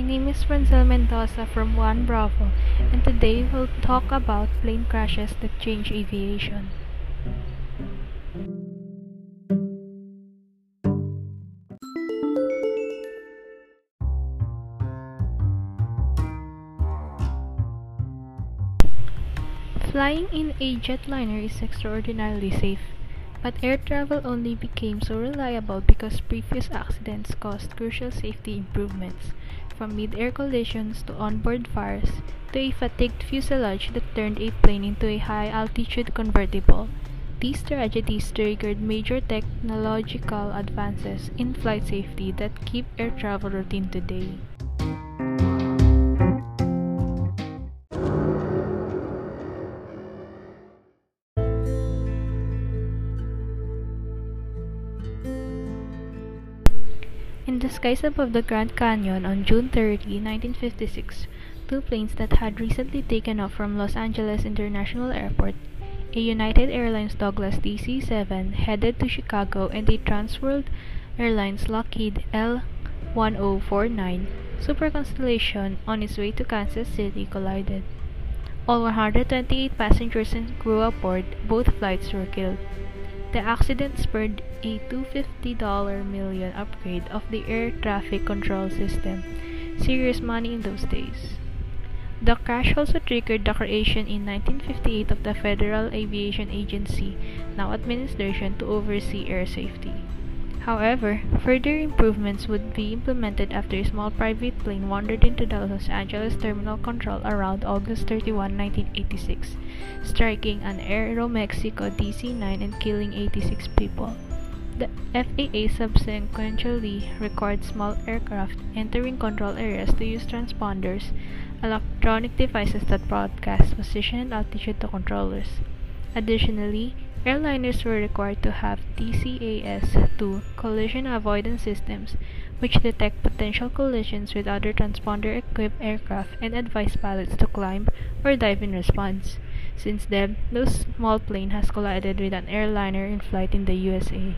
name is Francel Mendoza from One Bravo, and today we'll talk about plane crashes that change aviation. Flying in a jetliner is extraordinarily safe, but air travel only became so reliable because previous accidents caused crucial safety improvements, from mid-air collisions to onboard fires to a fatigued fuselage that turned a plane into a high-altitude convertible. These tragedies triggered major technological advances in flight safety that keep air travel routine today. In the skies above the Grand Canyon on June 30, 1956, two planes that had recently taken off from Los Angeles International Airport, a United Airlines Douglas DC-7 headed to Chicago and a Transworld Airlines Lockheed L-1049 Super Constellation on its way to Kansas City collided. All 128 passengers and crew aboard both flights were killed. The accident spurred a $250 million upgrade of the air traffic control system, serious money in those days. The crash also triggered the creation in 1958 of the Federal Aviation Agency, now administration, to oversee air safety. However, further improvements would be implemented after a small private plane wandered into the Los Angeles Terminal Control around August 31, 1986, striking an Aeromexico DC-9 and killing 86 people. The FAA subsequently required small aircraft entering control areas to use transponders, electronic devices that broadcast position and altitude to controllers. Additionally, airliners were required to have TCAS-2 collision avoidance systems, which detect potential collisions with other transponder-equipped aircraft and advise pilots to climb or dive in response. Since then, no small plane has collided with an airliner in flight in the USA.